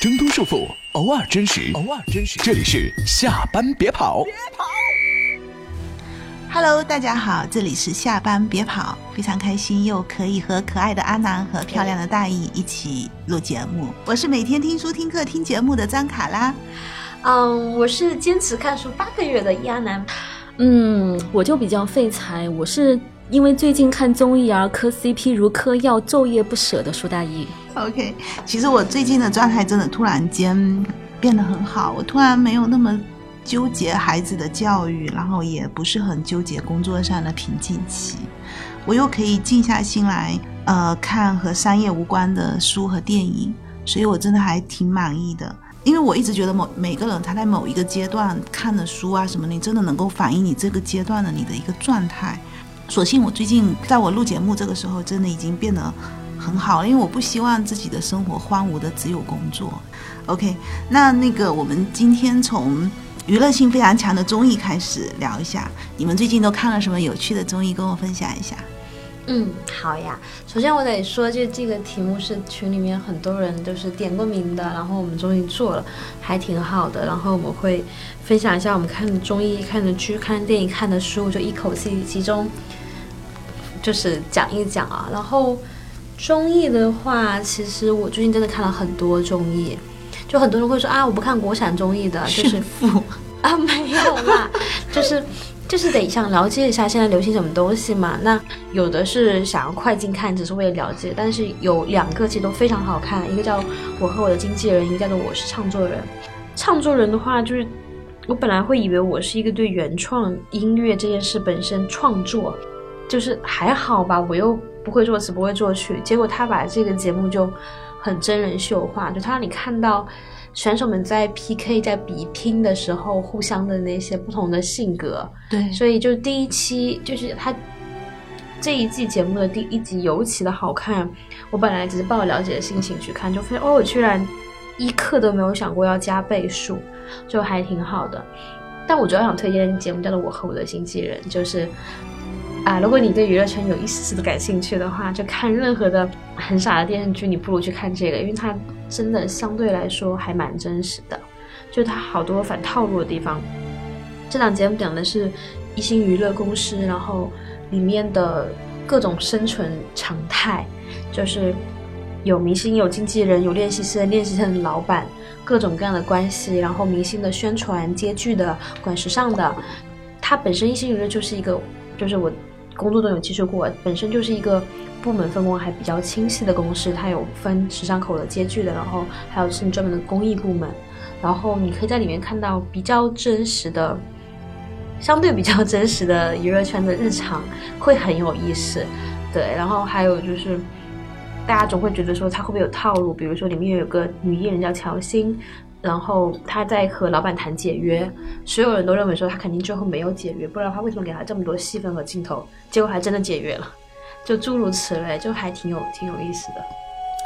挣脱束缚，偶尔真实，偶尔真实。这里是下班别跑。Hello，大家好，这里是下班别跑，非常开心又可以和可爱的阿南和漂亮的大义一起录节目。我是每天听书听课听节目的张卡拉。嗯，我是坚持看书八个月的亚楠。嗯，我就比较废柴，我是因为最近看综艺而磕 CP 如嗑药，昼夜不舍的苏大义。OK，其实我最近的状态真的突然间变得很好，我突然没有那么纠结孩子的教育，然后也不是很纠结工作上的瓶颈期，我又可以静下心来，呃，看和商业无关的书和电影，所以我真的还挺满意的。因为我一直觉得某每个人他在某一个阶段看的书啊什么，你真的能够反映你这个阶段的你的一个状态。所幸我最近在我录节目这个时候，真的已经变得很好了，因为我不希望自己的生活荒芜的只有工作。OK，那那个我们今天从娱乐性非常强的综艺开始聊一下，你们最近都看了什么有趣的综艺，跟我分享一下。嗯，好呀。首先我得说，就这个题目是群里面很多人就是点过名的，然后我们终于做了，还挺好的。然后我们会分享一下我们看的综艺、看的剧、看的电影、看的书，就一口气集中就是讲一讲啊。然后综艺的话，其实我最近真的看了很多综艺，就很多人会说啊，我不看国产综艺的，就是富 啊，没有啦，就是就是得想了解一下现在流行什么东西嘛。那有的是想要快进看，只是为了了解，但是有两个其实都非常好看，一个叫《我和我的经纪人》，一个叫做《我是唱作人》。唱作人的话，就是我本来会以为我是一个对原创音乐这件事本身创作，就是还好吧，我又不会作词，不会作曲，结果他把这个节目就很真人秀化，就他让你看到。选手们在 PK 在比拼的时候，互相的那些不同的性格，对，所以就第一期就是他这一季节目的第一集尤其的好看。我本来只是抱着了解的心情去看，就发现哦，我居然一刻都没有想过要加倍数，就还挺好的。但我主要想推荐的节目叫做《我和我的经纪人》，就是啊，如果你对娱乐圈有一丝丝的感兴趣的话，就看任何的很傻的电视剧，你不如去看这个，因为它真的相对来说还蛮真实的，就它好多反套路的地方。这档节目讲的是一星娱乐公司，然后里面的各种生存常态，就是有明星、有经纪人、有练习生、练习生的老板，各种各样的关系，然后明星的宣传、接剧的、管时尚的。它本身一星娱乐就是一个，就是我工作中有接触过，本身就是一个部门分工还比较清晰的公司，它有分时尚口的、接剧的，然后还有是专门的公益部门。然后你可以在里面看到比较真实的。相对比较真实的娱乐圈的日常会很有意思，对。然后还有就是，大家总会觉得说他会不会有套路？比如说里面有个女艺人叫乔欣，然后他在和老板谈解约，所有人都认为说他肯定最后没有解约，不然的话为什么给他这么多戏份和镜头？结果还真的解约了，就诸如此类，就还挺有挺有意思的。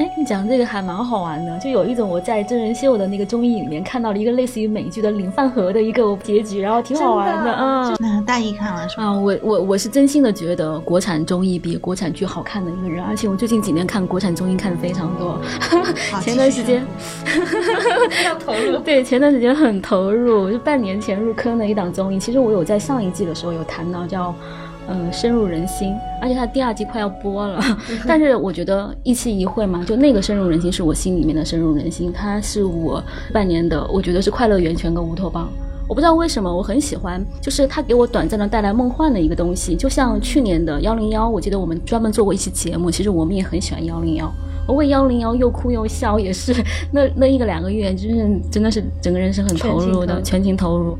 哎，你讲这个还蛮好玩的，就有一种我在真人秀的那个综艺里面看到了一个类似于美剧的领饭盒的一个结局，然后挺好玩的，嗯。那大一看了是吧？啊，我我我是真心的觉得国产综艺比国产剧好看的一个人，而且我最近几年看国产综艺看的非常多。前段时间 非常投入，对，前段时间很投入，就半年前入坑的一档综艺。其实我有在上一季的时候有谈到叫。嗯，深入人心，而且它第二季快要播了，但是我觉得一期一会嘛，就那个深入人心是我心里面的深入人心，它是我半年的，我觉得是快乐源泉跟乌托邦。我不知道为什么我很喜欢，就是它给我短暂的带来梦幻的一个东西，就像去年的幺零幺，我记得我们专门做过一期节目，其实我们也很喜欢幺零幺。我为幺零幺又哭又笑，也是那那一个两个月，就是真的是整个人是很投入的，全情投入。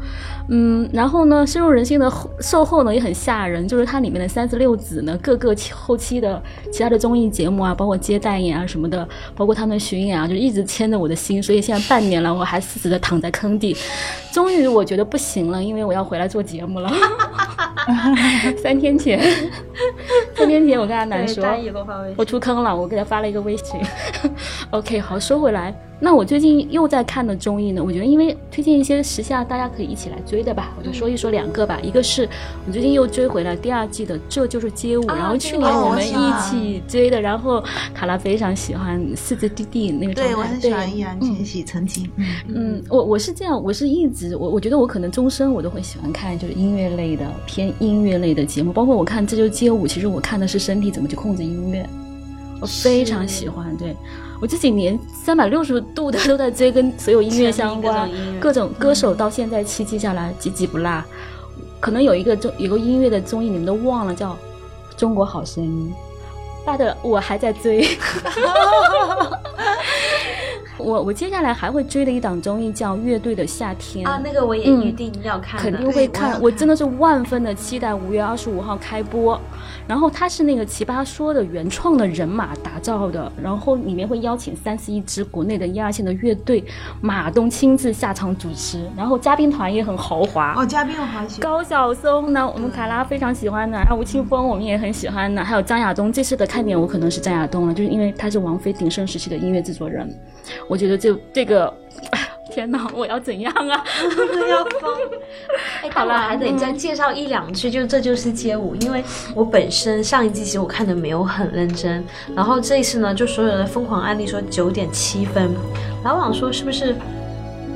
嗯，然后呢，深入人心的售后呢也很吓人，就是它里面的三十六子呢，各个后期的其他的综艺节目啊，包括接代言啊什么的，包括他们巡演啊，就一直牵着我的心。所以现在半年了，我还死死的躺在坑底。终于我我觉得不行了，因为我要回来做节目了。三天前，三天前我跟阿南说，我出坑了，我给他发了一个微。信。OK，好，说回来，那我最近又在看的综艺呢，我觉得因为推荐一些时下大家可以一起来追的吧，我就说一说两个吧。一个是我最近又追回了第二季的《这就是街舞》，啊然后去年我们一起追的，然后卡拉非常喜欢四字弟弟那个状态，对我很喜欢易烊千玺，曾经，嗯，嗯，我我是这样，我是一直我我觉得我可能终身我都会喜欢看就是音乐类的偏音乐类的节目，包括我看这就是街舞，其实我看的是身体怎么去控制音乐，我非常喜欢。对我这几年三百六十度的 都在追跟所有音乐相关各种，歌手到现在七季下来几几不落。可能有一个综有个音乐的综艺你们都忘了，叫《中国好声音》，大的我还在追。我我接下来还会追的一档综艺叫《乐队的夏天》啊，那个我也嗯预定要看的，肯定会看我真的是万分的期待五月二十五号开播。然后它是那个奇葩说的原创的人马打造的，然后里面会邀请三十一支国内的一二线的乐队，马东亲自下场主持，然后嘉宾团也很豪华。哦，嘉宾我好喜欢，高晓松呢，我们卡拉非常喜欢的，还有吴青峰，我们也很喜欢的，还有张亚东。这次的看点我可能是张亚东了，就是因为他是王菲鼎盛时期的音乐制作人，我觉得这这个，天哪，我要怎样啊？要疯。哎，好了还得再介绍一两句，就这就是街舞，因为我本身上一季其实我看的没有很认真，然后这一次呢，就所有的疯狂案例说九点七分，老网说是不是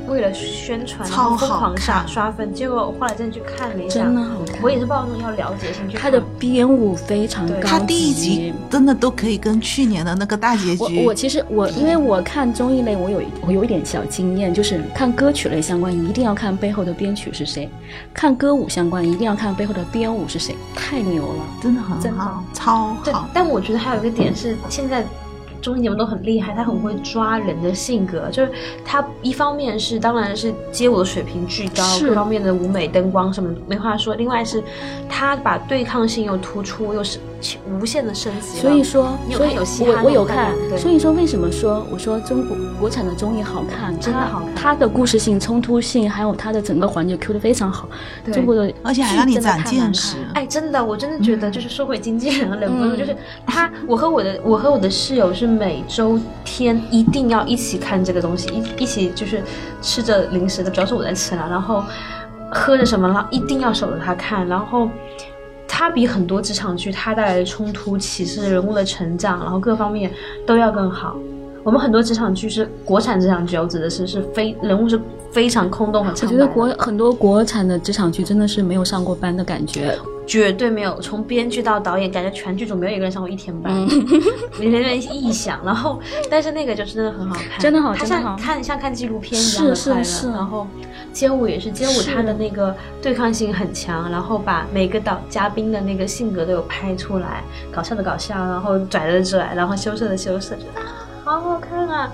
为了宣传，然后超好疯狂刷刷分，结果我后来真的去看了一下，真的好看。我也是抱着要了解性去看他的编舞非常高级。他第一集真的都可以跟去年的那个大结局，我我其实我因为我看综艺类，我有我有一点小经验，就是看歌曲类相关，一定要看背后的编曲是谁；看歌舞相关，一定要看背后的编舞是谁，太牛了。真的很真的。好，超好，，但我觉得还有一个点是，现在综艺节目都很厉害，他很会抓人的性格。就是他一方面是当然是街舞的水平巨高，各方面的舞美、灯光什么没话说。另外是他把对抗性又突出，又是无限的升级了。所以说所以我我有看所以说为什么说我说中国国产的综艺好看，真的好看他的故事性、冲突性，还有他的整个环节 Q 的非常好。对中国的而且还让你剧真的长太难见识看了。哎，真的，我真的觉得就是社会经纪人忍不就是他，我和我的我和我的室友是每周天一定要一起看这个东西，一一起就是吃着零食的，主要是我在吃了，然后喝着什么，啦一定要守着他看，然后。他比很多职场剧，他带来的冲突、启示、人物的成长，然后各方面都要更好。我们很多职场剧是国产职场剧，我指的是是非人物是非常空洞和我苍白的。觉得国很多国产的职场剧真的是没有上过班的感觉。绝对没有，从编剧到导演，感觉全剧组没有一个人上过一天班，连连连臆想。然后，但是那个就是真的很好看，真的好它真的好像看像看纪录片一样的快乐。是是是然后街舞也是，街舞是它的那个对抗性很强，然后把每个导嘉宾的那个性格都有拍出来，搞笑的搞笑，然后拽的拽，然后羞涩的羞涩，好好看啊。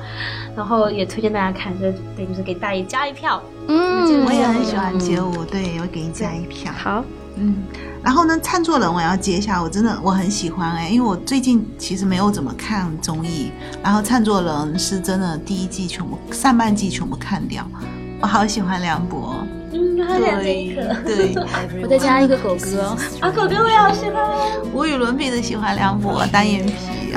然后也推荐大家看，这对就是给大爷加一票。嗯我也很喜嗯欢街舞，对，我给你加一票。好，嗯，然后呢，唱作人我要接一下，我真的我很喜欢哎、因为我最近其实没有怎么看综艺，然后唱作人是真的第一季全部上半季全部看掉，我好喜欢梁博，对个对，我再加一个狗哥。啊，狗哥我也好喜欢。无与伦比的喜欢梁博，单眼皮，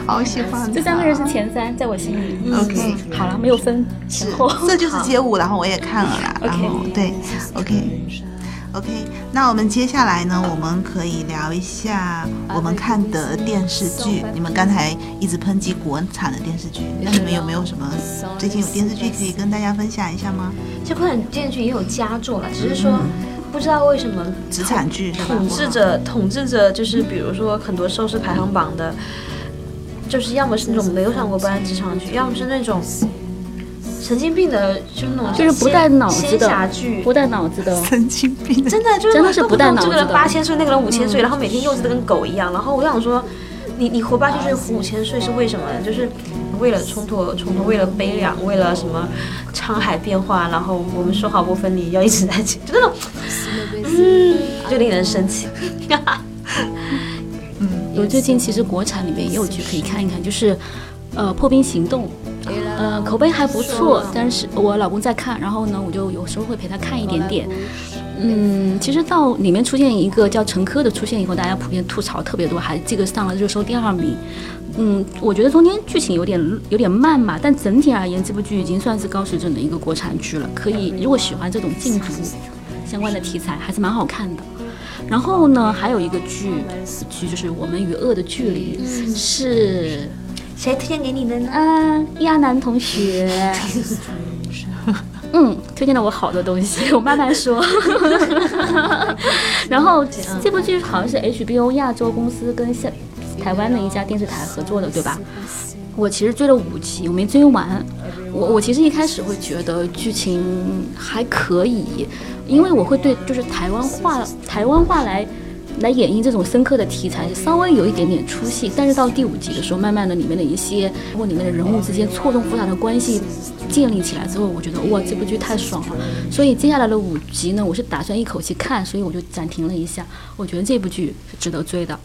好喜欢。这三个人是前三，在我心里。OK 好了，没有分前后。这就是街舞，然后我也看了啦，然后对，OK。OK，那我们接下来呢，我们可以聊一下我们看的电视剧。你们刚才一直抨击国产的电视剧，那你们有没有什么最近有电视剧可以跟大家分享一下吗？这款电视剧也有佳作了，只是说不知道为什么职场剧？统治着统治着，就是比如说很多收视排行榜的，就是要么是那种没有上过班的职场剧，要么是那种神经病的，就是那种就是不带脑子仙的侠剧，不带脑子的。神经病的，真的就是真的是不带脑子的这个人八千岁，那个人五千岁，然后每天幼稚的跟狗一样。然后我想说，你你活八千岁活五千岁是为什么呢？就是为了冲突而冲突，为了悲凉，为了什么沧海变化，然后我们说好不分离，要一直在一起，就那种，嗯，就令人生气。嗯我最近其实国产里面也有剧可以看一看，就是呃《破冰行动》，呃，口碑还不错，但是我老公在看，然后呢，我就有时候会陪他看一点点。嗯，其实到里面出现一个叫陈珂的出现以后，大家普遍吐槽特别多，还这个上了热搜第二名。嗯，我觉得中间剧情有点有点慢嘛，但整体而言，这部剧已经算是高水准的一个国产剧了。可以，如果喜欢这种禁毒相关的题材，还是蛮好看的。然后呢，还有一个剧剧就是《我们与恶的距离》，是谁推荐给你的呢？嗯，亚楠同学。嗯，推荐了我好多东西，我慢慢说。然后这部剧好像是 HBO 亚洲公司跟下台湾的一家电视台合作的，对吧？我其实追了五集，我没追完。我我其实一开始会觉得剧情还可以，因为我会对就是台湾话台湾话来来演绎这种深刻的题材，稍微有一点点出戏。但是到第五集的时候，慢慢的里面的一些包括里面的人物之间错综复杂的关系建立起来之后，我觉得哇，这部剧太爽了。所以接下来的五集呢，我是打算一口气看，所以我就暂停了一下。我觉得这部剧是值得追的。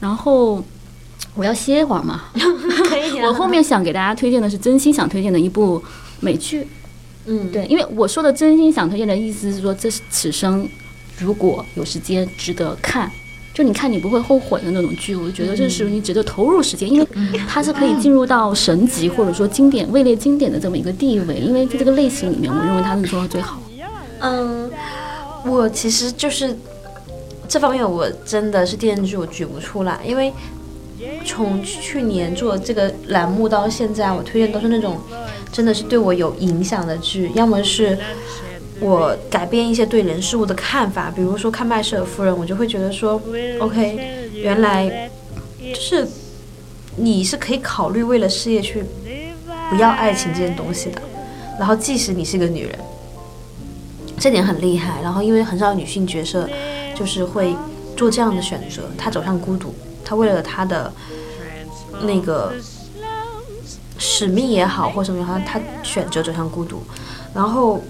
然后我要歇一会儿嘛。可以、啊。我后面想给大家推荐的是真心想推荐的一部美剧。嗯，对，因为我说的真心想推荐的意思是说，这是此生如果有时间值得看，就你看你不会后悔的那种剧。我就觉得这是你值得投入时间，因为它是可以进入到神级或者说经典位列经典的这么一个地位。因为在这个类型里面，我认为它是做到最好。嗯，我其实就是这方面，我真的是电视剧我举不出来，因为从去年做这个栏目到现在，我推荐都是那种真的是对我有影响的剧，要么是我改变一些对人事物的看法，比如说看《麦舍尔夫人》，我就会觉得说，OK，原来就是你是可以考虑为了事业去不要爱情这件东西的，然后即使你是个女人。这点很厉害，然后因为很少女性角色就是会做这样的选择，她走向孤独，她为了她的那个使命也好，或什么也好，她选择走向孤独，然后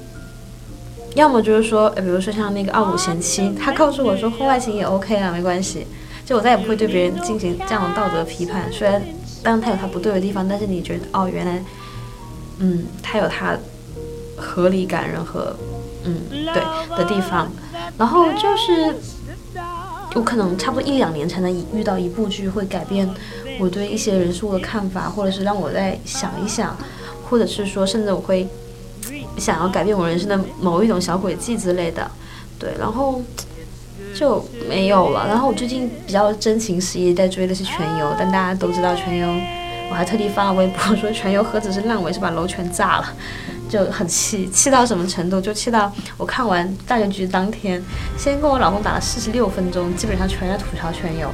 要么就是说，比如说像那个傲骨贤妻，他告诉我说婚外情也 OK 啊，没关系，就我再也不会对别人进行这样的道德批判，虽然当然他有他不对的地方，但是你觉得哦，原来嗯，他有他合理感人和。嗯，对的地方，然后就是我可能差不多一两年才能遇到一部剧会改变我对一些人事物的看法，或者是让我再想一想，或者是说甚至我会想要改变我人生的某一种小轨迹之类的。对，然后就没有了。然后我最近比较真情实意在追的是《全游》，但大家都知道《全游》，我还特地发了微博说《全游》何止是烂尾，是把楼全炸了。就很气，气到什么程度？就气到我看完大结局当天，先跟我老公打了四十六分钟，基本上全在吐槽全游。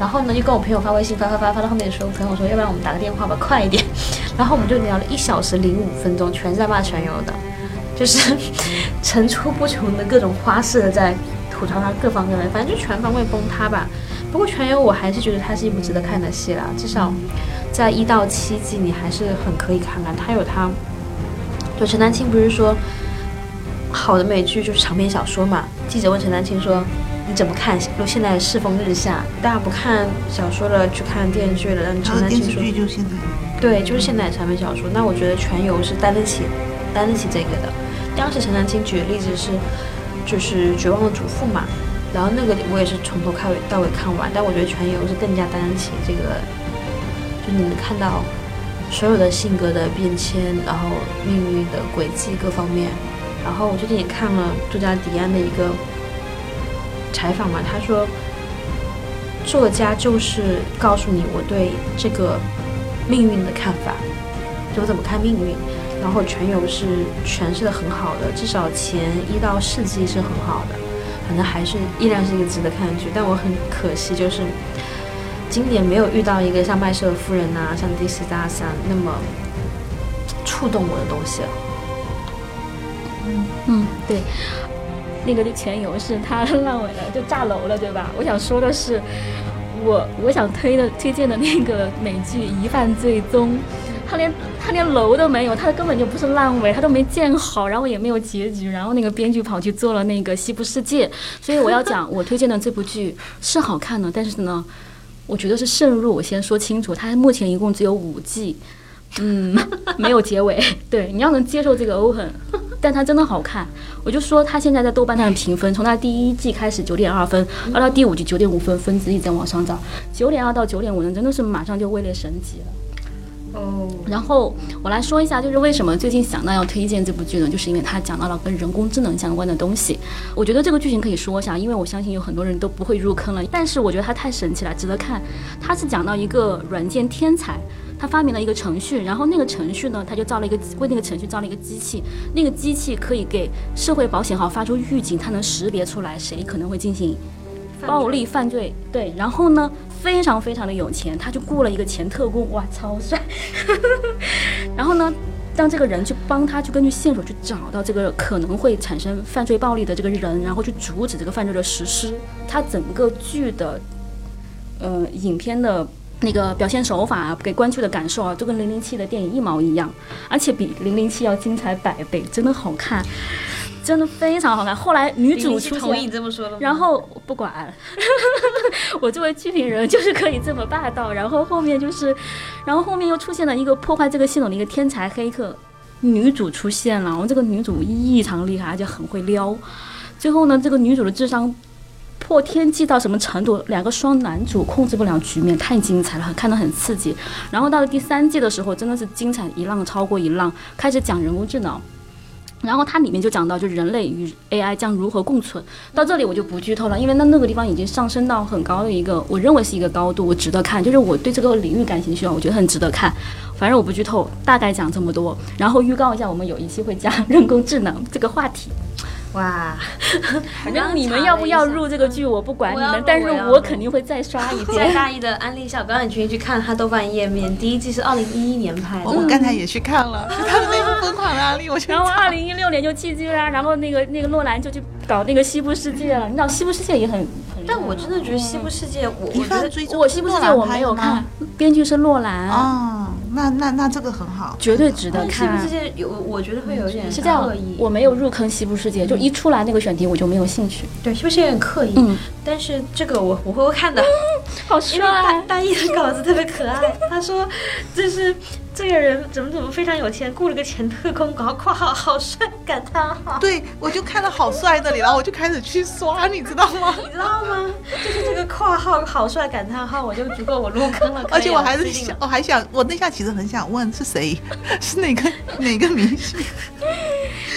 然后呢，又跟我朋友发微信，发发发发到后面的时候，朋友说要不然我们打个电话吧，快一点。然后我们就聊了一小时零五分钟，全在骂全游的，就是 层出不穷的各种花式的在吐槽他各方各面，反正就全方位崩塌吧。不过全游我还是觉得它是一部值得看的戏啦，至少在一到七季你还是很可以看看，他有他。就陈丹青不是说，好的美剧就是长篇小说嘛？记者问陈丹青说：“你怎么看？说现在世风日下，大家不看小说了，去看电视剧了。”陈丹青说：“就现在。”对，就是现在长篇小说。那我觉得《全游》是担得起、担得起这个的。当时陈丹青举的例子是，就是《绝望的主妇》嘛。然后那个我也是从头看尾到尾看完，但我觉得《全游》是更加担得起这个，就你能看到。所有的性格的变迁，然后命运的轨迹各方面，然后我最近也看了作家迪安的一个采访嘛，他说，作家就是告诉你我对这个命运的看法，就我怎么看命运，然后全游是诠释的很好的，至少前一到四季是很好的，反正还是依然是一个值得看的剧，但我很可惜就是。今年没有遇到一个像麦瑟夫人呐，像第四大三那么触动我的东西了。嗯，对，那个的全游是他烂尾了，就炸楼了，对吧？我想说的是，我我想推的推荐的那个美剧《疑犯最终》，他连他连楼都没有，他根本就不是烂尾，他都没建好，然后也没有结局，然后那个编剧跑去做了那个西部世界，所以我要讲，我推荐的这部剧是好看的，但是呢。我觉得是慎入，我先说清楚，它目前一共只有五季，嗯，没有结尾。对，你要能接受这个 open，但它真的好看。我就说它现在在豆瓣上的评分，从它第一季开始九点二分，到到第五季九点五分，分值一直在往上涨。九点二到九点五呢，真的是马上就位列神级了。哦，然后我来说一下，就是为什么最近想到要推荐这部剧呢？就是因为它讲到了跟人工智能相关的东西。我觉得这个剧情可以说一下，因为我相信有很多人都不会入坑了。但是我觉得它太神奇了，值得看。它是讲到一个软件天才，他发明了一个程序，然后那个程序呢，他就造了一个为那个程序造了一个机器，那个机器可以给社会保险号发出预警，它能识别出来谁可能会进行暴力犯罪。对，然后呢？非常非常的有钱，他就雇了一个前特工，哇，超帅。然后呢，让这个人去帮他去根据线索去找到这个可能会产生犯罪暴力的这个人，然后去阻止这个犯罪的实施。他整个剧的，呃，影片的那个表现手法给观众的感受啊，都跟零零七的电影一毛一样，而且比零零七要精彩百倍，真的好看。真的非常好看。后来女主出现，然后不管，我作为剧评人就是可以这么霸道。然后后面就是，然后后面又出现了一个破坏这个系统的一个天才黑客，女主出现了。然后这个女主异常厉害，而且很会撩。最后呢，这个女主的智商破天际到什么程度？两个双男主控制不了局面，太精彩了，看得很刺激。然后到了第三季的时候，真的是精彩一浪超过一浪，开始讲人工智能。然后它里面就讲到，就是人类与 AI 将如何共存。到这里我就不剧透了，因为那那个地方已经上升到很高的一个，我认为是一个高度，我值得看。就是我对这个领域感兴趣啊，我觉得很值得看。反正我不剧透，大概讲这么多。然后预告一下，我们有一期会讲人工智能这个话题。哇，反正你们要不要入这个剧，我不管你们，但是我肯定会再刷一遍。大一的安利一下，表演群去看他豆瓣页面，第一季是二零一一年拍的。我刚才也去看了，就他们那部疯狂的安利，我然后二零一六年就弃剧了，然后那个那个诺兰就去搞那个西部世界了。你知道西部世界也很很，但我真的觉得西部世界，我我觉得我西部世界我没有看，编剧是诺兰啊。那那那这个很好，绝对值得看。西部世界有，我觉得会有点是这样。我没有入坑西部世界，就一出来那个选题我就没有兴趣。对，是不是有点刻意？嗯。但是这个我我会看的，好帅。大大一的稿子特别可爱。他说，就是这个人怎么怎么非常有钱，雇了个前特工，然后括号好帅感叹号。对，我就看到好帅这里，然后我就开始去刷，你知道吗？你知道吗？就是这个括号好帅感叹号，我就足够我入坑了。而且我还是想，我还想，我那下其实很想问是谁，是哪个哪个明星？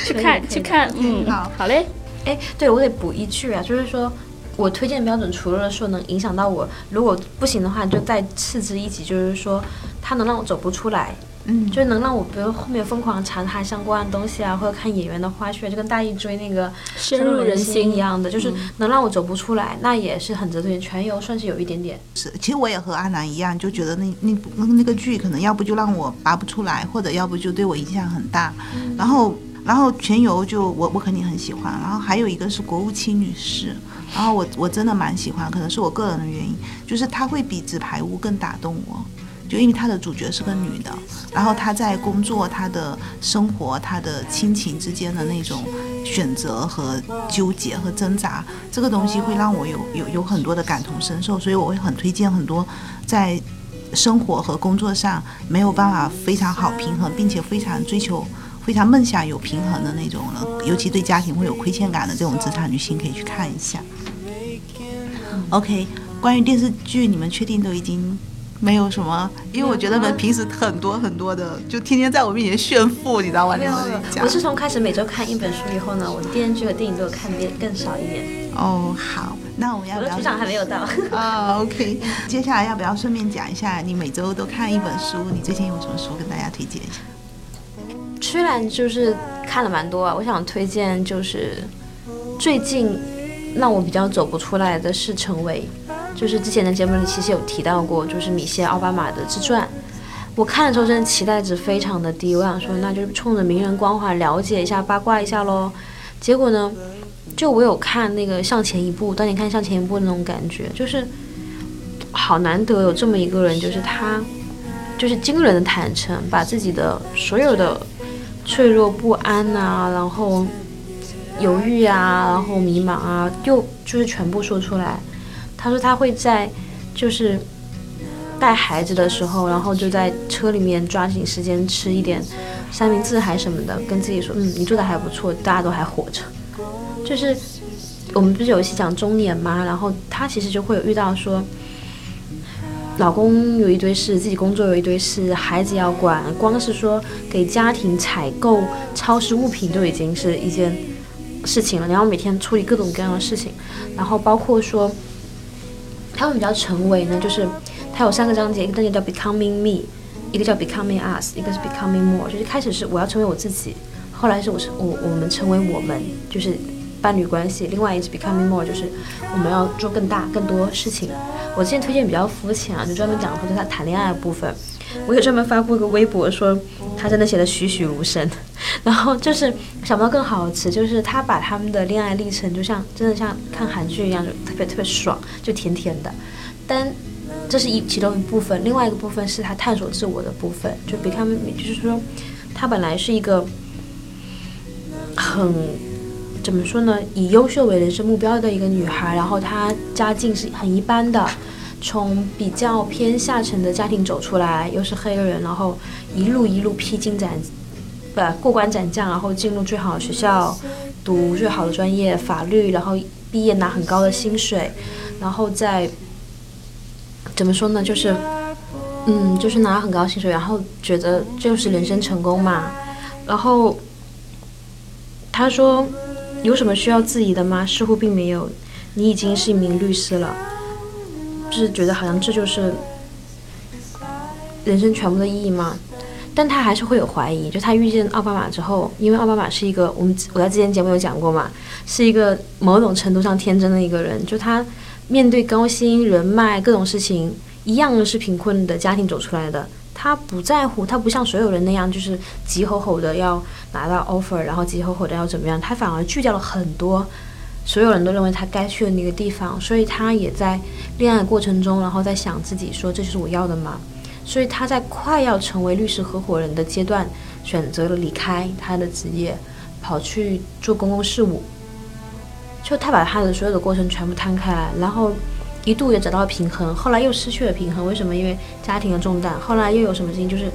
去看去看，嗯，好，好嘞。哎，对我得补一句啊，就是说。我推荐标准除了说能影响到我，如果不行的话，就再次之一级，就是说它能让我走不出来，嗯，就是能让我比如后面疯狂查它相关的东西啊，或者看演员的花絮，就跟大一追那个深入人心。一样的，就是能让我走不出来，那也是很值得推荐。全游算是有一点点，是，其实我也和阿南一样，就觉得那那那那个剧可能要不就让我拔不出来，或者要不就对我影响很大，然后然后全游就我我肯定很喜欢，然后还有一个是国务卿女士。然后我我真的蛮喜欢，可能是我个人的原因，就是它会比纸牌屋更打动我，就因为它的主角是个女的，然后她在工作、她的生活、她的亲情之间的那种选择和纠结和挣扎，这个东西会让我有有有很多的感同身受，所以我会很推荐很多在生活和工作上没有办法非常好平衡，并且非常追求。非常梦想有平衡的那种了，尤其对家庭会有亏欠感的这种职场女性，可以去看一下。OK，关于电视剧，你们确定都已经没有什么？因为我觉得们平时很多很多的，就天天在我面前炫富，你知道吗？没有，我是从开始每周看一本书以后呢，我的电视剧和电影都有看变更少一点。哦，好，那我们要不要？组长还没有到啊。OK，接下来要不要顺便讲一下，你每周都看一本书？你最近有什么书跟大家推荐一下？虽然就是看了蛮多啊，我想推荐就是最近让我比较走不出来的是《成为》，就是之前的节目里其实有提到过，就是米歇尔奥巴马的自传。我看的时候真的期待值非常的低，我想说那就是冲着名人光环了解一下八卦一下喽。结果呢，就我有看那个《向前一步》，当你看《向前一步》那种感觉，就是好难得有这么一个人，就是他就是惊人的坦诚，把自己的所有的。脆弱不安呐，然后犹豫啊，然后迷茫啊，又就是全部说出来。他说他会在，就是带孩子的时候，然后就在车里面抓紧时间吃一点三明治还什么的，跟自己说，嗯，你做的还不错，大家都还活着。就是我们不是有一期讲中年嘛，然后他其实就会有遇到说，老公有一堆事，自己工作有一堆事，孩子要管，光是说给家庭采购超市物品都已经是一件事情了，然后每天处理各种各样的事情，然后包括说他们比较成为呢，就是他有三个章节，一个章节叫 Becoming Me，一个叫 Becoming Us，一个是 Becoming More，就是开始是我要成为我自己，后来是我是我我们成为我们，就是伴侣关系，另外一个是 Becoming More，就是我们要做更大更多事情。我之前推荐比较肤浅啊，就专门讲或者他谈恋爱的部分。我也专门发过一个微博说他真的写的栩栩如生，然后就是想不到更好的词，就是他把他们的恋爱历程就像真的像看韩剧一样，就特别特别爽，就甜甜的。但这是一其中一部分，另外一个部分是他探索自我的部分，就 become，就是说他本来是一个很怎么说呢，以优秀为人生目标的一个女孩，然后她家境是很一般的，从比较偏下层的家庭走出来，又是黑人，然后一路一路披荆斩，不过关斩将，然后进入最好的学校，读最好的专业法律，然后毕业拿很高的薪水，然后再怎么说呢，就是嗯，就是拿很高薪水，然后觉得就是人生成功嘛，然后他说。有什么需要质疑的吗？似乎并没有。你已经是一名律师了，就是觉得好像这就是人生全部的意义吗？但他还是会有怀疑。就他遇见奥巴马之后，因为奥巴马是一个我们我在之前节目有讲过嘛，是一个某种程度上天真的一个人。就他面对高薪、人脉各种事情，一样是贫困的家庭走出来的。他不在乎，他不像所有人那样，就是急吼吼的要拿到 offer，然后急吼吼的要怎么样？他反而拒掉了很多所有人都认为他该去的那个地方，所以他也在恋爱过程中，然后在想自己说这就是我要的吗？所以他在快要成为律师合伙人的阶段，选择了离开他的职业，跑去做公共事务。就他把他的所有的过程全部摊开来，然后。一度也找到了平衡，后来又失去了平衡。为什么？因为家庭的重担。后来又有什么事情？就是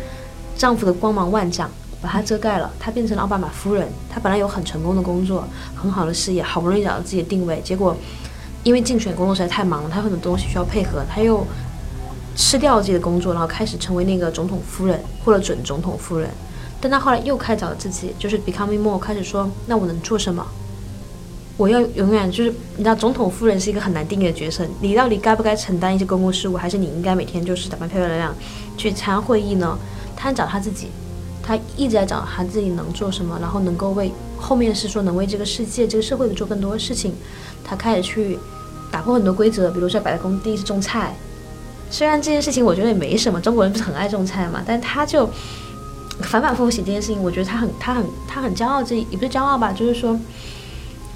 丈夫的光芒万丈把她遮盖了。她变成了奥巴马夫人。她本来有很成功的工作，很好的事业，好不容易找到自己的定位，结果因为竞选工作实在太忙了，她很多东西需要配合，她又吃掉自己的工作，然后开始成为那个总统夫人或者准总统夫人。但她后来又开始找自己，就是 becoming more，开始说：那我能做什么？我要永远就是，你知道，总统夫人是一个很难定义的角色。你到底该不该承担一些公共事务，还是你应该每天就是打扮漂漂亮亮去参加会议呢？他找他自己，他一直在找他自己能做什么，然后能够为后面是说能为这个世界、这个社会做更多的事情。他开始去打破很多规则，比如说摆在工地是种菜，虽然这件事情我觉得也没什么，中国人不是很爱种菜嘛，但他就反反复复写这件事情，我觉得他很他很他很骄傲，这也不是骄傲吧，就是说。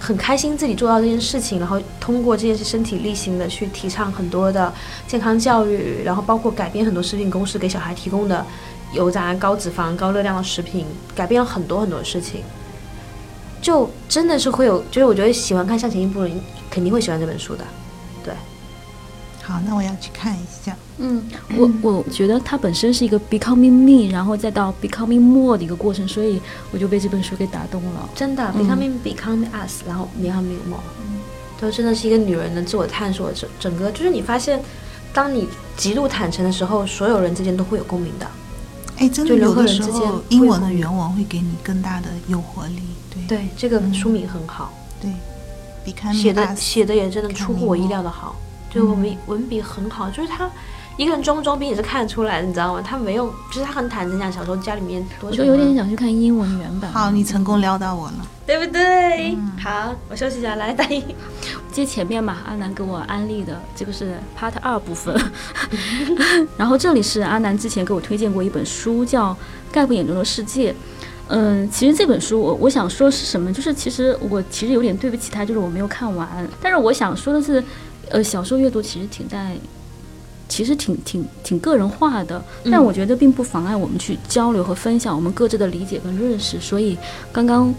很开心自己做到这件事情，然后通过这件事身体力行的去提倡很多的健康教育，然后包括改变很多食品公司给小孩提供的油炸、高脂肪、高热量的食品，改变了很多很多事情。就真的是会有，就是我觉得喜欢看向前一步的人肯定会喜欢这本书的。对，好，那我要去看一下。嗯，我我觉得它本身是一个 becoming me，然后再到 becoming more 的一个过程，所以我就被这本书给打动了。真的，becoming becoming us，然后 becoming more，都真的是一个女人的自我探索。整整个就是你发现，当你极度坦诚的时候，所有人之间都会有共鸣的。哎，真的有的时候英文的原文会给你更大的诱惑力。对对，这个书名很好。对，becoming 写的写的也真的出乎我意料的好，就文文笔很好，就是他。一个人装不装逼也是看得出来的，你知道吗？他没有，就是他很坦诚讲小时候家里面多。我就有点想去看英文原版。好，你成功撩到我了，对不对？好，我休息一下，来大一。接前面嘛，阿南给我安利的这个是 Part 二部分，然后这里是阿南之前给我推荐过一本书，叫《盖布眼中的世界》。嗯，其实这本书我我想说是什么，就是其实我其实有点对不起他，就是我没有看完。但是我想说的是，呃，小说阅读其实挺带。其实挺挺挺个人化的，但我觉得并不妨碍我们去交流和分享我们各自的理解跟认识。所以刚刚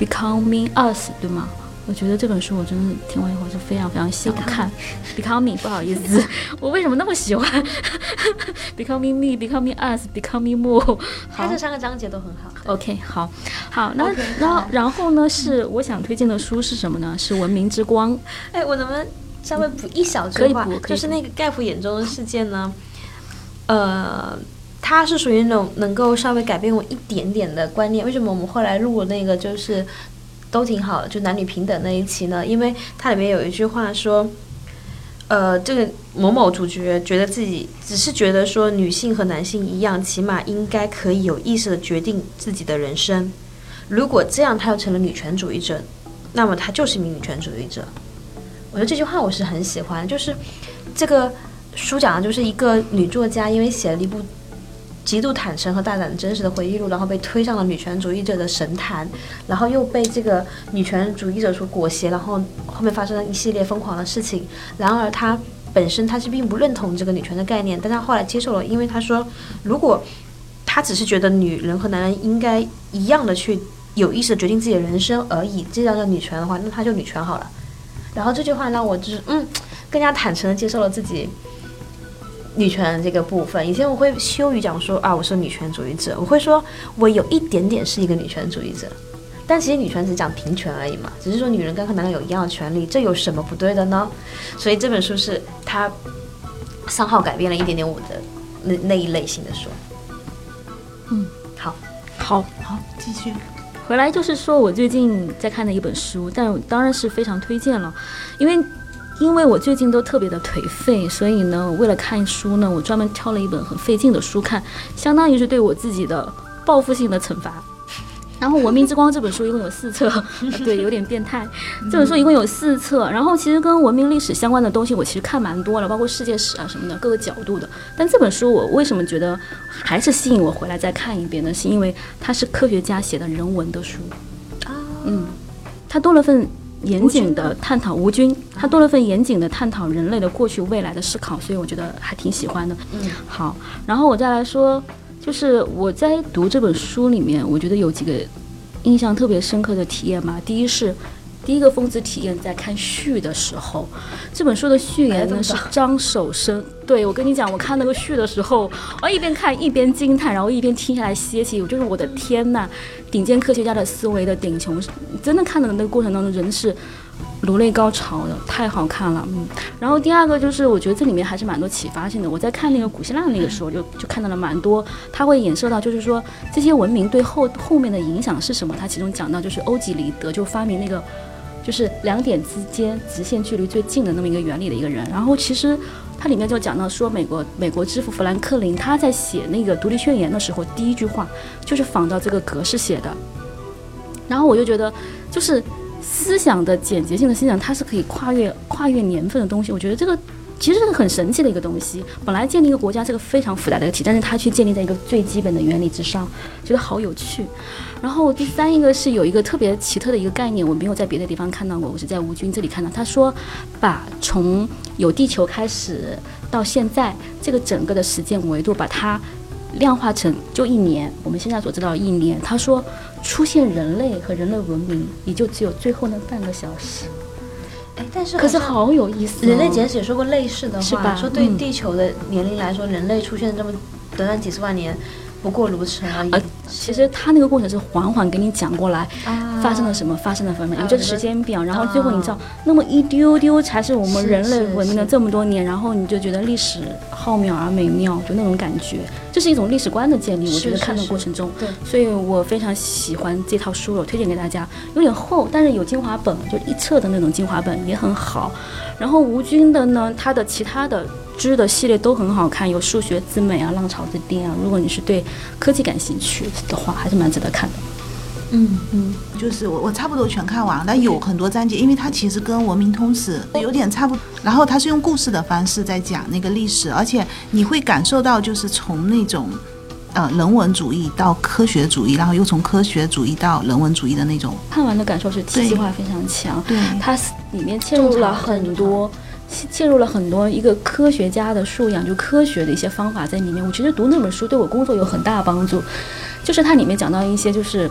becoming us 对吗？我觉得这本书我真的听完以后就非常非常想看。Becoming，不好意思，我为什么那么喜欢 Becoming Me，Becoming Us，Becoming More？它这三个章节都很好。OK，好，好，那 OK，然后然后呢是我想推荐的书是什么呢？是《文明之光》。哎，我能不能稍微补一小句话就是那个盖普眼中的世界呢？呃，它是属于那种能够稍微改变我一点点的观念。为什么我们后来录那个就是都挺好的，就男女平等那一期呢？因为它里面有一句话说。呃，这个某某主角觉得自己只是觉得说女性和男性一样，起码应该可以有意识的决定自己的人生。如果这样，他又成了女权主义者，那么他就是一名女权主义者。我觉得这句话我是很喜欢，就是这个书讲的就是一个女作家，因为写了一部极度坦诚和大胆的真实的回忆录，然后被推上了女权主义者的神坛，然后又被这个女权主义者所裹挟，然后后面发生了一系列疯狂的事情。然而她本身她是并不认同这个女权的概念，但她后来接受了，因为她说，如果她只是觉得女人和男人应该一样的去有意识的决定自己的人生而已，这叫做女权的话，那她就女权好了。然后这句话让我就是嗯，更加坦诚的接受了自己女权这个部分。以前我会羞于讲说啊，我是女权主义者，我会说我有一点点是一个女权主义者。但其实女权只讲平权而已嘛，只是说女人跟和男人有一样的权利，这有什么不对的呢？所以这本书是它三号改变了一点点我的那那一类型的书。嗯，好，好，好，继续。回来就是说我最近在看的一本书，但当然是非常推荐了，因为因为我最近都特别的颓废，所以呢，为了看书呢，我专门挑了一本很费劲的书看，相当于是对我自己的报复性的惩罚。然后《文明之光》这本书一共有四册，呃 对，有点变态。这本书一共有四册，然后其实跟文明历史相关的东西我其实看蛮多了，包括世界史啊什么的各个角度的。但这本书我为什么觉得还是吸引我回来再看一遍呢？是因为它是科学家写的人文的书。嗯，它多了份严谨的探讨吴军，他多了份严谨的探讨人类的过去、未来的思考，所以我觉得还挺喜欢的。嗯，好，然后我再来说，就是我在读这本书里面，我觉得有几个印象特别深刻的体验吧。第一是。第一个疯子体验在看序的时候，这本书的序言呢是张守生。对我跟你讲，我看那个序的时候，我一边看一边惊叹，然后一边听下来歇息。我就是我的天呐，顶尖科学家的思维的顶穷，真的看的那个过程当中，人是如泪高潮的，太好看了。嗯，然后第二个就是我觉得这里面还是蛮多启发性的。我在看那个古希腊那个时候就就看到了蛮多，它会衍射到就是说这些文明对后后面的影响是什么。它其中讲到就是欧几里得就发明那个。就是两点之间直线距离最近的那么一个原理的一个人，然后其实它里面就讲到说，美国美国之父富兰克林他在写那个独立宣言的时候，第一句话就是仿照这个格式写的，然后我就觉得，就是思想的简洁性的思想，它是可以跨越跨越年份的东西，我觉得这个。其实是很神奇的一个东西。本来建立一个国家是个非常复杂的一个题，但是它却建立在一个最基本的原理之上，觉得好有趣。然后第三一个是有一个特别奇特的一个概念，我没有在别的地方看到过，我是在吴军这里看到。他说，把从有地球开始到现在这个整个的时间维度，把它量化成就一年，我们现在所知道的一年。他说，出现人类和人类文明也就只有最后那半个小时。哎，但是可是好有意思、哦，人类简史也说过类似的话，是吧说对嗯地球的年龄来说，人类出现这么短短几十万年，不过如此而已。呃其实他那个过程是缓缓给你讲过来，啊发生了什么，发生了什么，啊有这个时间表，然后最后你知道，那么一丢丢才是我们人类文明的这么多年，然后你就觉得历史浩渺而美妙，就那种感觉，这是一种历史观的建立。我觉得看的过程中，对所以我非常喜欢这套书，我推荐给大家。有点厚，但是有精华本，就一册的那种精华本也很好。然后吴军的呢，他的其他的知的系列都很好看，有数学之美啊、浪潮之巅啊。如果你是对科技感兴趣的话，还是蛮值得看的。嗯嗯，就是我我差不多全看完了，但有很多章节，因为它其实跟《文明通史》有点差不多，然后它是用故事的方式在讲那个历史，而且你会感受到就是从那种。呃，人文主义到科学主义，然后又从科学主义到人文主义的那种，看完的感受是体系化非常强，对它里面嵌入了很多。嵌入了很多一个科学家的素养，就科学的一些方法在里面。我其实读那本书对我工作有很大帮助，就是它里面讲到一些就是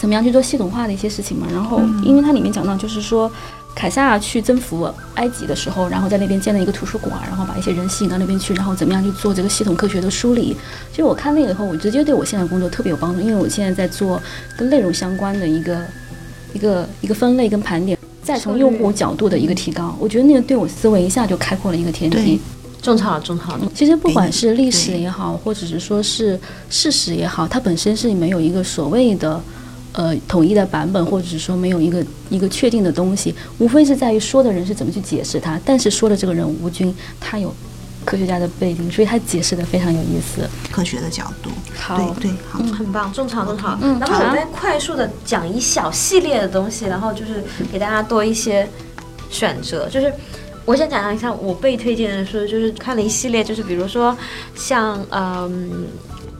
怎么样去做系统化的一些事情嘛。然后，因为它里面讲到就是说。凯撒去征服埃及的时候，然后在那边建了一个图书馆，然后把一些人吸引到那边去，然后怎么样去做这个系统科学的梳理。其实我看那个以后，我直接对我现在工作特别有帮助，因为我现在在做跟内容相关的一个一个一个分类跟盘点，再从用户角度的一个提高，我觉得那个对我思维一下就开阔了一个天地。种草了，种草了。其实不管是历史也好，或者是说是事实也好，它本身是没有一个所谓的。呃，统一的版本，或者是说没有一个一个确定的东西，无非是在于说的人是怎么去解释它。但是说的这个人吴军，他有科学家的背景，所以他解释的非常有意思，科学的角度。好，对对，好，很棒，种草种草。嗯，然后我再快速的讲一小系列的东西，然后就是给大家多一些选择。就是我想讲一下我被推荐的书，就是看了一系列，就是比如说像嗯。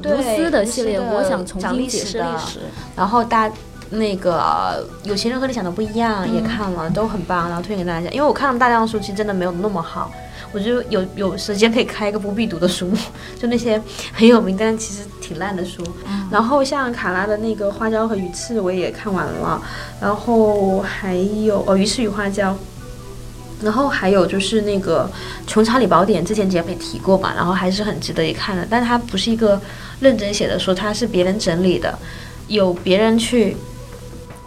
无私的系列，我想重新解释历史。然后大那个有钱人和你想的不一样，也看了，都很棒。然后推荐给大家，因为我看了大量的书，其实真的没有那么好。我就有有时间可以开一个不必读的书目，就那些很有名但其实挺烂的书。然后像卡拉的那个《花椒和鱼翅》，我也看完了。然后还有哦，《鱼翅与花椒》。然后还有就是那个《穷查理宝典》，之前节目也提过嘛，然后还是很值得一看的。但是它不是一个认真写的书，它是别人整理的，有别人去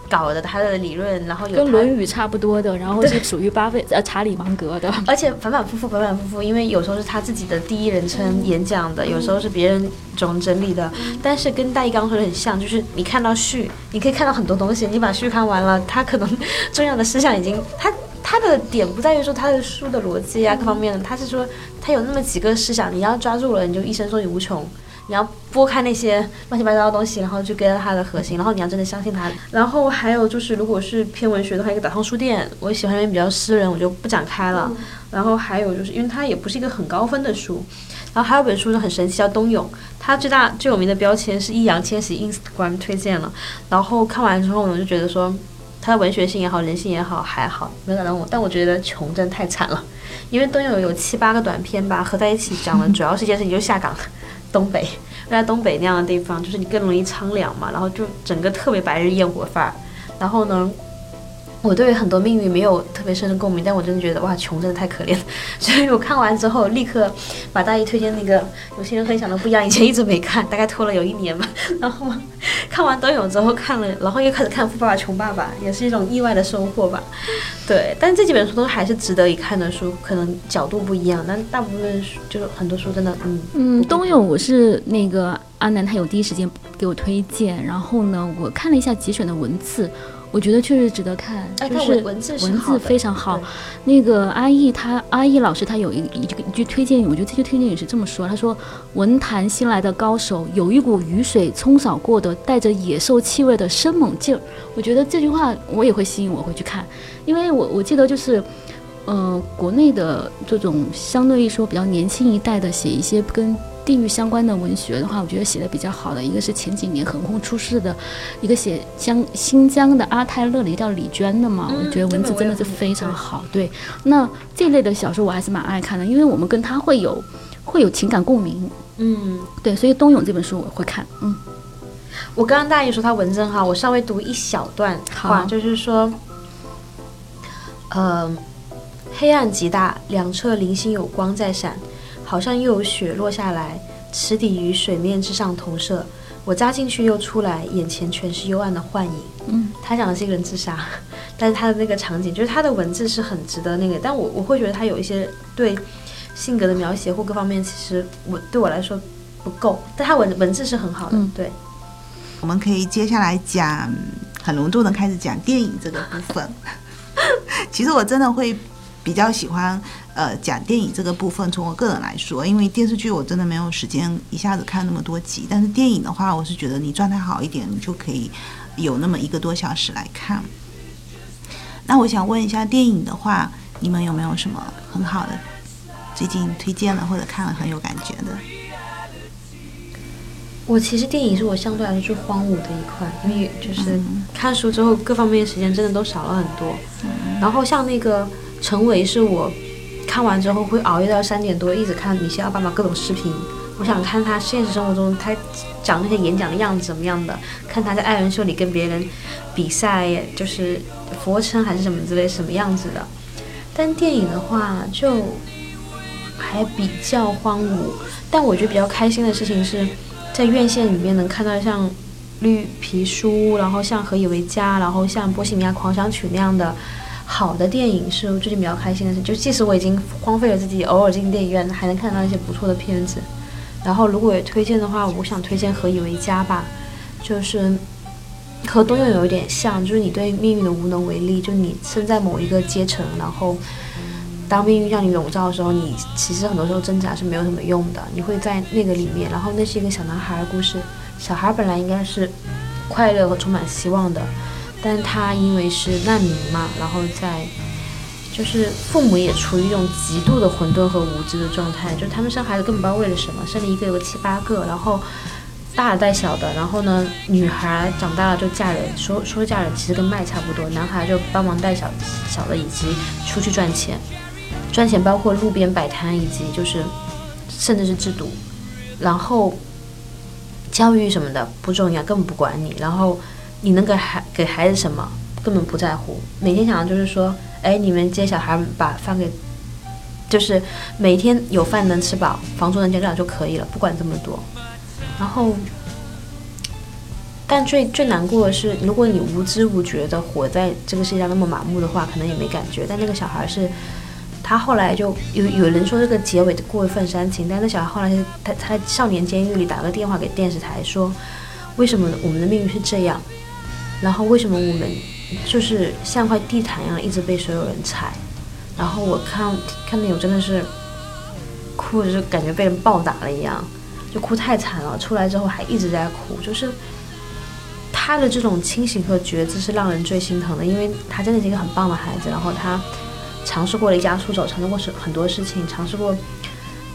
搞的他的理论，然后有跟《论语》差不多的，然后是属于巴菲呃查理芒格的，而且反反复复，反反复复，因为有时候是他自己的第一人称演讲的，有时候是别人总整理的。但是跟大一刚说的很像，就是你看到序，你可以看到很多东西，你把序看完了，他可能重要的思想已经他。他的点不在于说他的书的逻辑啊各方面的，他是说他有那么几个思想，你要抓住了，你就一生受益无穷。你要拨开那些乱七八糟的东西，然后去 get 它的核心，然后你要真的相信它。然后还有就是，如果是偏文学的话，一个打通书店，我喜欢因为比较私人，我就不展开了。然后还有就是，因为它也不是一个很高分的书。然后还有本书就，很神奇，叫《冬泳》，它最大最有名的标签是易烊千玺 Instagram 推荐了。然后看完之后，我就觉得说。它的文学性也好，人性也好，还好没有打动我。但我觉得穷真太惨了，因为冬泳有七八个短片吧，合在一起讲了，主要是一件事情，就下岗，东北，在东北那样的地方，就是你更容易苍凉嘛，然后就整个特别白日焰火范儿，然后呢。我对很多命运没有特别深的共鸣，但我真的觉得哇，穷真的太可怜了。所以我看完之后，立刻把大一推荐那个有些人很想的不一样，以前一直没看，大概拖了有一年吧。然后看完冬泳之后看了，然后又开始看《富爸爸穷爸爸》，也是一种意外的收获吧。对，但这几本书都还是值得一看的书，可能角度不一样，但大部分书就是很多书真的，嗯嗯。冬泳我是那个阿南，他有第一时间给我推荐，然后呢，我看了一下节选的文字。我觉得确实值得看，就是文字文字非常好。那个阿易他阿易老师他有一一句一句推荐语，我觉得这句推荐语是这么说：他说文坛新来的高手有一股雨水冲扫过的带着野兽气味的生猛劲儿。我觉得这句话我也会吸引我会去看，因为我我记得就是，呃，国内的这种相对于说比较年轻一代的写一些跟。地域相关的文学的话，我觉得写的比较好的一个是前几年横空出世的一个写江新疆的阿泰勒的叫李娟的嘛，我觉得文字真的是非常好。对，那这类的小说我还是蛮爱看的，因为我们跟他会有会有情感共鸣。嗯，对，所以冬泳这本书我会看。嗯，我刚刚大爷说他文字哈，我稍微读一小段话，就是说，呃，黑暗极大，两侧零星有光在闪。好像又有雪落下来，池底与水面之上投射。我扎进去又出来，眼前全是幽暗的幻影。嗯，他讲的是一个人自杀，但是他的那个场景，就是他的文字是很值得那个。但我我会觉得他有一些对性格的描写或各方面，其实我对我来说不够。但他文文字是很好的。对，我们可以接下来讲很隆重的开始讲电影这个部分。其实我真的会比较喜欢。呃，讲电影这个部分，从我个人来说，因为电视剧我真的没有时间一下子看那么多集，但是电影的话，我是觉得你状态好一点，你就可以有那么一个多小时来看。那我想问一下，电影的话，你们有没有什么很好的最近推荐了或者看了很有感觉的？我其实电影是我相对来说最荒芜的一块，因为就是看书之后各方面时间真的都少了很多。然后像那个陈伟是我。看完之后会熬夜到三点多，一直看米歇尔奥巴马各种视频，我想看他现实生活中他讲那些演讲的样子怎么样的，看他在爱人秀里跟别人比赛，就是俯卧撑还是什么之类什么样子的。但电影的话就还比较荒芜，但我觉得比较开心的事情是在院线里面能看到像《绿皮书》，然后像《何以为家》，然后像《波西米亚狂想曲》那样的好的电影，是最近比较开心的事。就即使我已经荒废了自己，偶尔进电影院还能看到一些不错的片子。然后如果有推荐的话，我想推荐《何以为家》吧，就是和冬泳有一点像，就是你对命运的无能为力，就你身在某一个阶层，然后当命运让你笼罩的时候，你其实很多时候挣扎是没有什么用的，你会在那个里面。然后那是一个小男孩的故事，小孩本来应该是快乐和充满希望的，但他因为是难民嘛，然后在。就是父母也处于一种极度的混沌和无知的状态，就他们生孩子根本不知道为了什么，生了一个有个七八个，然后大的带小的，然后呢，女孩长大了就嫁人，说说嫁人其实跟卖差不多，男孩就帮忙带小小的以及出去赚钱，赚钱包括路边摆摊以及就是甚至是制毒，然后教育什么的不重要，根本不管你，然后你能给孩给孩子什么根本不在乎，每天想的就是说。哎，你们接小孩把饭给，就是每天有饭能吃饱，房租能交上就可以了，不管这么多。然后，但最最难过的是，如果你无知无觉的活在这个世界上那么麻木的话，可能也没感觉。但那个小孩是，他后来就有有人说这个结尾的过分煽情，但那小孩后来他他在少年监狱里打个电话给电视台说，为什么我们的命运是这样？然后为什么我们？就是像块地毯一样，一直被所有人踩。然后我看看那种真的是哭，就感觉被人暴打了一样，就哭太惨了。出来之后还一直在哭，就是他的这种清醒和觉知是让人最心疼的，因为他真的是一个很棒的孩子。然后他尝试过离家出走，尝试过很多事情，尝试过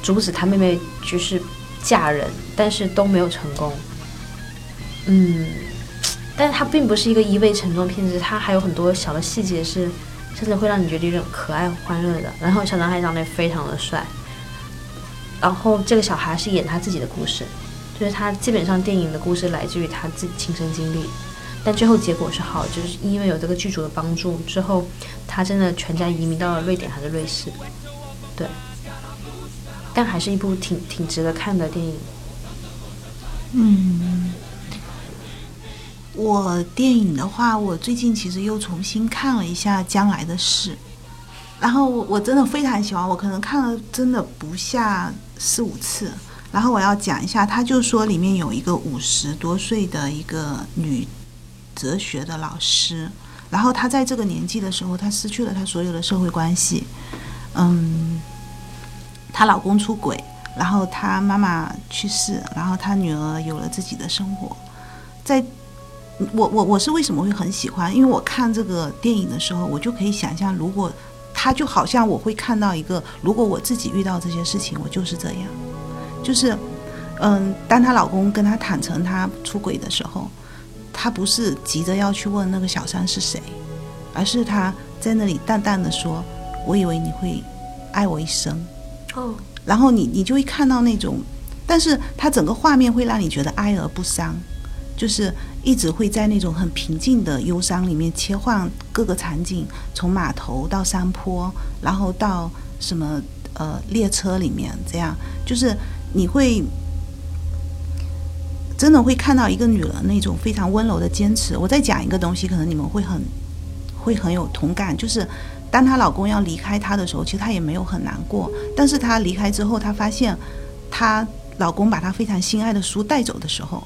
阻止他妹妹就是嫁人，但是都没有成功。嗯。但是它并不是一个一味沉重的片子，它还有很多小的细节是，甚至会让你觉得有点可爱欢乐的。然后小男孩长得也非常的帅，然后这个小孩是演他自己的故事，就是他基本上电影的故事来自于他自己亲身经历，但最后结果是好，就是因为有这个剧组的帮助，之后他真的全家移民到了瑞典还是瑞士，对，但还是一部挺挺值得看的电影，嗯。我电影的话，我最近其实又重新看了一下《将来的事》，然后我真的非常喜欢，我可能看了真的不下四五次。然后我要讲一下，他就说里面有一个五十多岁的一个女哲学的老师，然后她在这个年纪的时候，她失去了她所有的社会关系，嗯，她老公出轨，然后她妈妈去世，然后她女儿有了自己的生活，在。我我我是为什么会很喜欢？因为我看这个电影的时候，我就可以想象，如果他就好像我会看到一个，如果我自己遇到这些事情，我就是这样，就是，嗯，当她老公跟她坦诚她出轨的时候，她不是急着要去问那个小三是谁，而是她在那里淡淡的说：“我以为你会爱我一生。”哦，然后你你就会看到那种，但是他整个画面会让你觉得哀而不伤。就是一直会在那种很平静的忧伤里面切换各个场景，从码头到山坡，然后到什么呃列车里面，这样就是你会真的会看到一个女人那种非常温柔的坚持。我再讲一个东西，可能你们会很会很有同感，就是当她老公要离开她的时候，其实她也没有很难过，但是她离开之后，她发现她老公把她非常心爱的书带走的时候。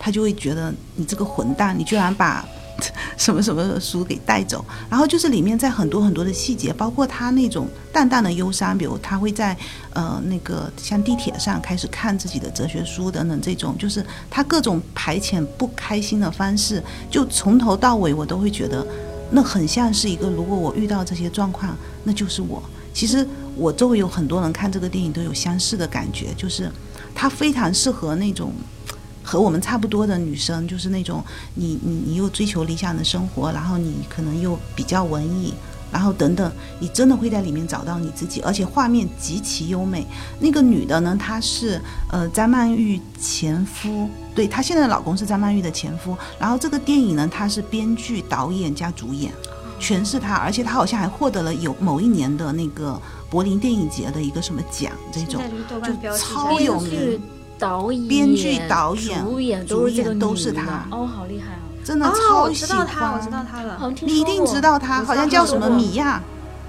他就会觉得你这个混蛋，你居然把 什么什么书给带走。然后就是里面在很多很多的细节，包括他那种淡淡的忧伤，比如他会在呃那个像地铁上开始看自己的哲学书等等，这种就是他各种排遣不开心的方式，就从头到尾我都会觉得那很像是一个，如果我遇到这些状况，那就是我。其实我周围有很多人看这个电影都有相似的感觉，就是他非常适合那种。和我们差不多的女生，就是那种你你你又追求理想的生活，然后你可能又比较文艺，然后等等，你真的会在里面找到你自己，而且画面极其优美。那个女的呢，她是呃张曼玉前夫，对她现在的老公是张曼玉的前夫。然后这个电影呢，她是编剧、导演加主演，全是她，而且她好像还获得了有某一年的那个柏林电影节的一个什么奖，这种就超有名，、导演、编剧导演主演主都是这个演都是他哦，好厉害啊！真的哦，超喜我知道他，欢。我知道他了好。像听你一定知道他，好像叫什么米娅，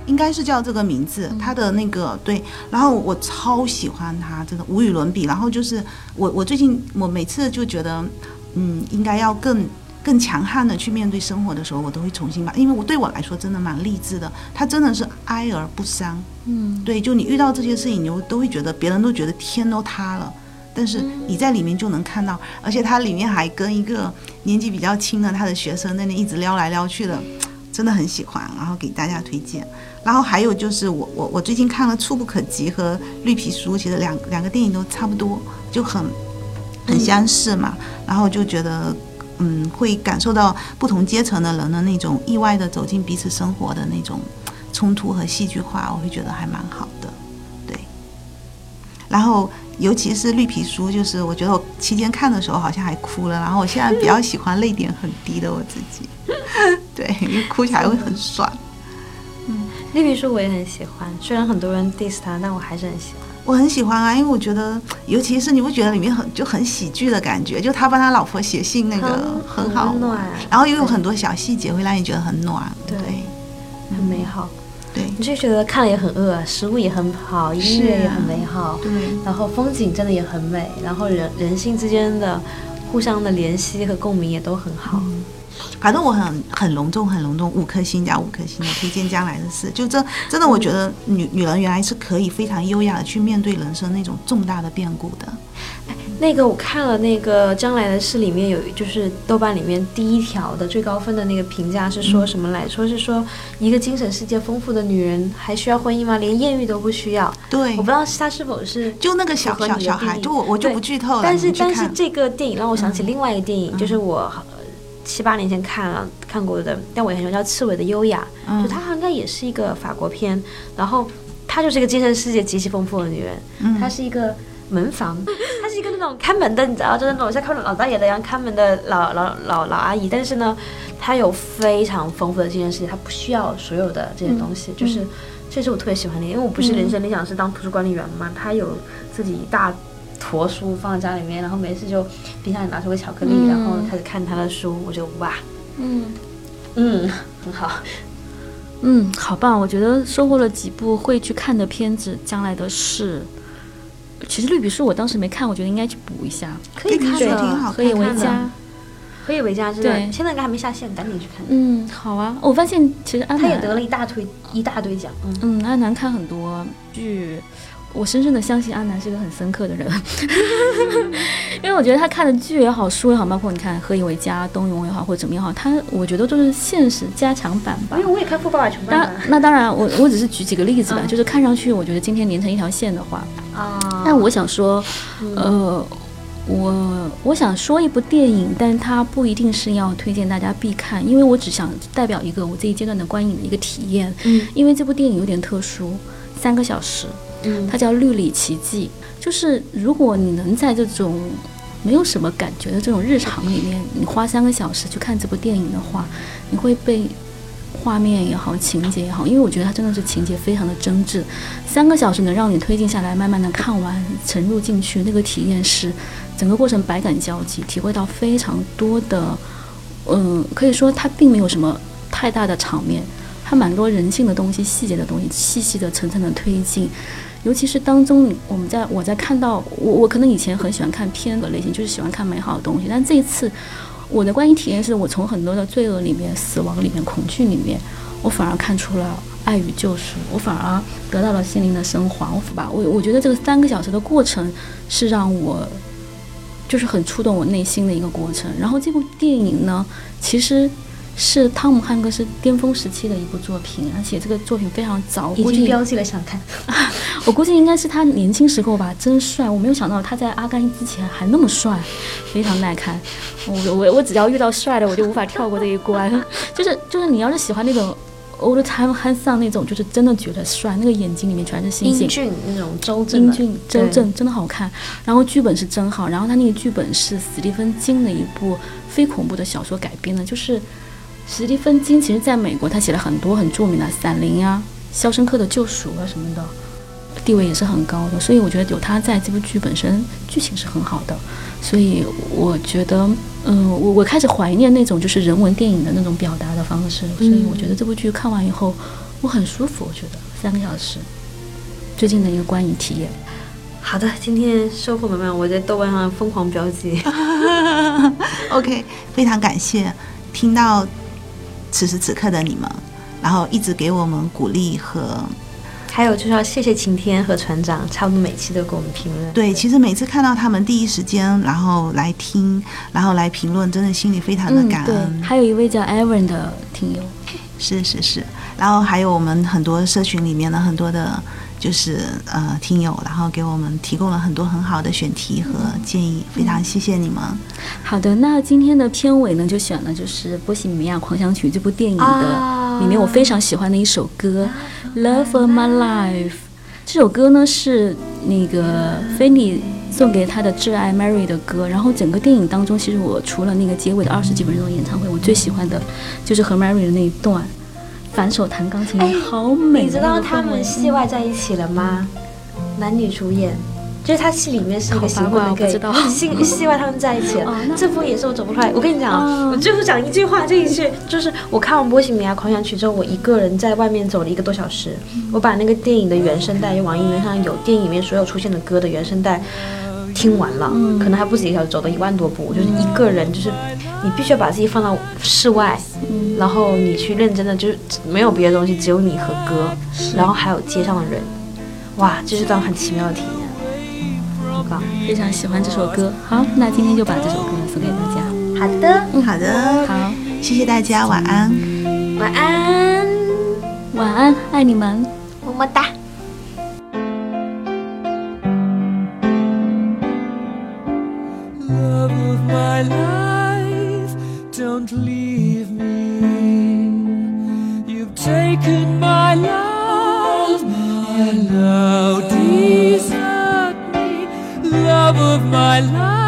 应该是叫这个名字。嗯他的那个对，然后我超喜欢他，真的无与伦比。然后就是我，我最近我每次就觉得，嗯，应该要更更强悍的去面对生活的时候，我都会重新把，因为我对我来说真的蛮励志的。他真的是哀而不伤，嗯，对，就你遇到这些事情，你就都会觉得别人都觉得天都塌了。但是你在里面就能看到，而且它里面还跟一个年纪比较轻的他的学生那里一直撩来撩去的，真的很喜欢，然后给大家推荐。然后还有就是我我我最近看了《触不可及》和《绿皮书》，其实两两个电影都差不多，就很很相似嘛。然后就觉得嗯，会感受到不同阶层的人的那种意外的走进彼此生活的那种冲突和戏剧化，我会觉得还蛮好的。对，然后尤其是绿皮书，就是我觉得我期间看的时候好像还哭了，然后我现在比较喜欢泪点很低的我自己，对，因为哭起来会很爽。嗯。绿皮书我也很喜欢，虽然很多人 diss 他，但我还是很喜欢。我很喜欢啊，因为我觉得，尤其是你不觉得里面很就很喜剧的感觉，就他帮他老婆写信那个很很好。很暖。然后又有很多小细节会让你觉得很暖，对。对。很美好，对你就觉得看了也很饿，食物也很好，音乐也很美好，对然后风景真的也很美，然后人人性之间的互相的联系和共鸣也都很好。反正我很很隆重，很隆重，五颗星加五颗星的推荐将来的事。就这真的，我觉得女女人原来是可以非常优雅的去面对人生那种重大的变故的。那个我看了那个《将来的事》里面有，就是豆瓣里面第一条的最高分的那个评价是说什么来？说是说一个精神世界丰富的女人还需要婚姻吗？连艳遇都不需要。对我不，知道她是否是就那个小小小孩，就我我就不剧透了，但是。但是这个电影让我想起嗯另外一个电影，就是我呃七八年前看了看过的，但我也很喜欢叫《刺猬的优雅》，嗯就它应该也是一个法国片，然后她就是一个精神世界极其丰富的女人，嗯她是一个门房，她是一个那种看门的，你知道，就是那种像看门老大爷的一样看门的老老老老阿姨，但是呢，她有非常丰富的精神世界，她不需要所有的这些东西，就是。这是我特别喜欢的，因为我不是人生理想是当图书管理员嘛，她有自己一大坨书放在家里面，然后没事就冰箱里拿出个巧克力，嗯然后开始看他的书，我就哇，嗯嗯，很好。嗯，好棒！我觉得收获了几部会去看的片子，将来的事。其实绿皮书我当时没看，我觉得应该去补一下。可以看对的，挺好何以为家。何以为家真的，对现在应该还没下线，赶紧去看。嗯，好啊。我发现其实安南，他也得了一大堆一大堆奖，嗯，嗯，安南看很多剧，我深深的相信阿南是个很深刻的人，因为我觉得他看的剧也好，书也好，包括你看《何以为家》《冬泳》也好，或者怎么也好，他我觉得都是现实加强版吧。因为。我也看《富爸爸穷爸当爸那当然，我我只是举几个例子吧，嗯。就是看上去我觉得今天连成一条线的话，》啊。但我想说，呃，我我想说一部电影，但它不一定是要推荐大家必看，因为我只想代表一个我这一阶段的观影的一个体验。嗯。因为这部电影有点特殊，三个小时，它叫《绿里奇迹》。就是如果你能在这种没有什么感觉的这种日常里面，你花三个小时去看这部电影的话，你会被画面也好，情节也好，因为我觉得它真的是情节非常的真挚，三个小时能让你推进下来，慢慢的看完，沉入进去，那个体验是整个过程百感交集，体会到非常多的，嗯，可以说它并没有什么太大的场面，它蛮多人性的东西、细节的东西，细细的、层层的推进。尤其是当中，我们在我在看到我我可能以前很喜欢看片的类型，就是喜欢看美好的东西，但这一次我的观影体验是我从很多的罪恶里面、死亡里面、恐惧里面，我反而看出了爱与救赎，我反而得到了心灵的升华。我吧，我我觉得这个三个小时的过程是让我就是很触动我内心的一个过程。然后这部电影呢，其实。是汤姆汉克斯巅峰时期的一部作品，而且这个作品非常早，估计已经标记了想看。我估计应该是他年轻时候吧，真帅！我没有想到他在阿甘之前还那么帅，非常耐看。我我我只要遇到帅的，我就无法跳过这一关。就是就是你要是喜欢那种 old time handsome 那种，就是真的觉得帅，那个眼睛里面全是星星英。俊那种周正，英俊周正真的好看，然后剧本是真好，然后他那个剧本是史蒂芬金的一部非恐怖的小说改编的，就是史蒂芬金其实在美国他写了很多很著名的《散灵》啊、《肖申克的救赎》啊什么的，地位也是很高的，所以我觉得有他在这部剧本身剧情是很好的，所以我觉得，嗯，我我开始怀念那种就是人文电影的那种表达的方式，所以我觉得这部剧看完以后我很舒服，我觉得三个小时，最近的一个观影体验。好的，今天收获满满，我在豆瓣上疯狂标记。OK，非常感谢。听到此时此刻的你们，然后一直给我们鼓励和还有就是要谢谢晴天和船长，差不多每期都给我们评论。对。其实每次看到他们第一时间，然后来听，然后来评论，真的心里非常的嗯，对感恩。，还有一位叫 Evan 的听友，是是是，然后还有我们很多社群里面的很多的，就是呃听友，然后给我们提供了很多很好的选题和建议，非常谢谢你们。好的，那今天的片尾呢，就选了就是《波西米亚狂想曲》这部电影的、啊里面我非常喜欢的一首歌《Love of My Life》。这首歌呢是那个菲尼送给他的挚爱 Mary 的歌。然后整个电影当中，其实我除了那个结尾的二十几分钟的演唱会，我最喜欢的就是和 Mary 的那一段反手弹钢琴，好美。你知道他们戏外在一起了吗？男女主演，就是他戏里面是一个行好八卦婚的我不知道 gay，戏戏外他们在一起了。哦这部也是我走不出来。我跟你讲啊，哦我最后讲一句话，这一句就是我看完《波西米亚狂想曲》之后，我一个人在外面走了一个多小时，我把那个电影的原声带，就网易云上有电影里面所有出现的歌的原声带。听完了，可能还不止一个小时，走了一万多步。我就是一个人，就是你必须要把自己放到室外，然后你去认真的，就是没有别的东西，只有你和歌，然后还有街上的人，哇，这是段很奇妙的体验，很棒。非常喜欢这首歌。好，那今天就把这首歌送给大家。好的，嗯好的，好，谢谢大家，晚安。晚安，晚安，爱你们。么么哒。Taken my love and now desert me. Love of my life,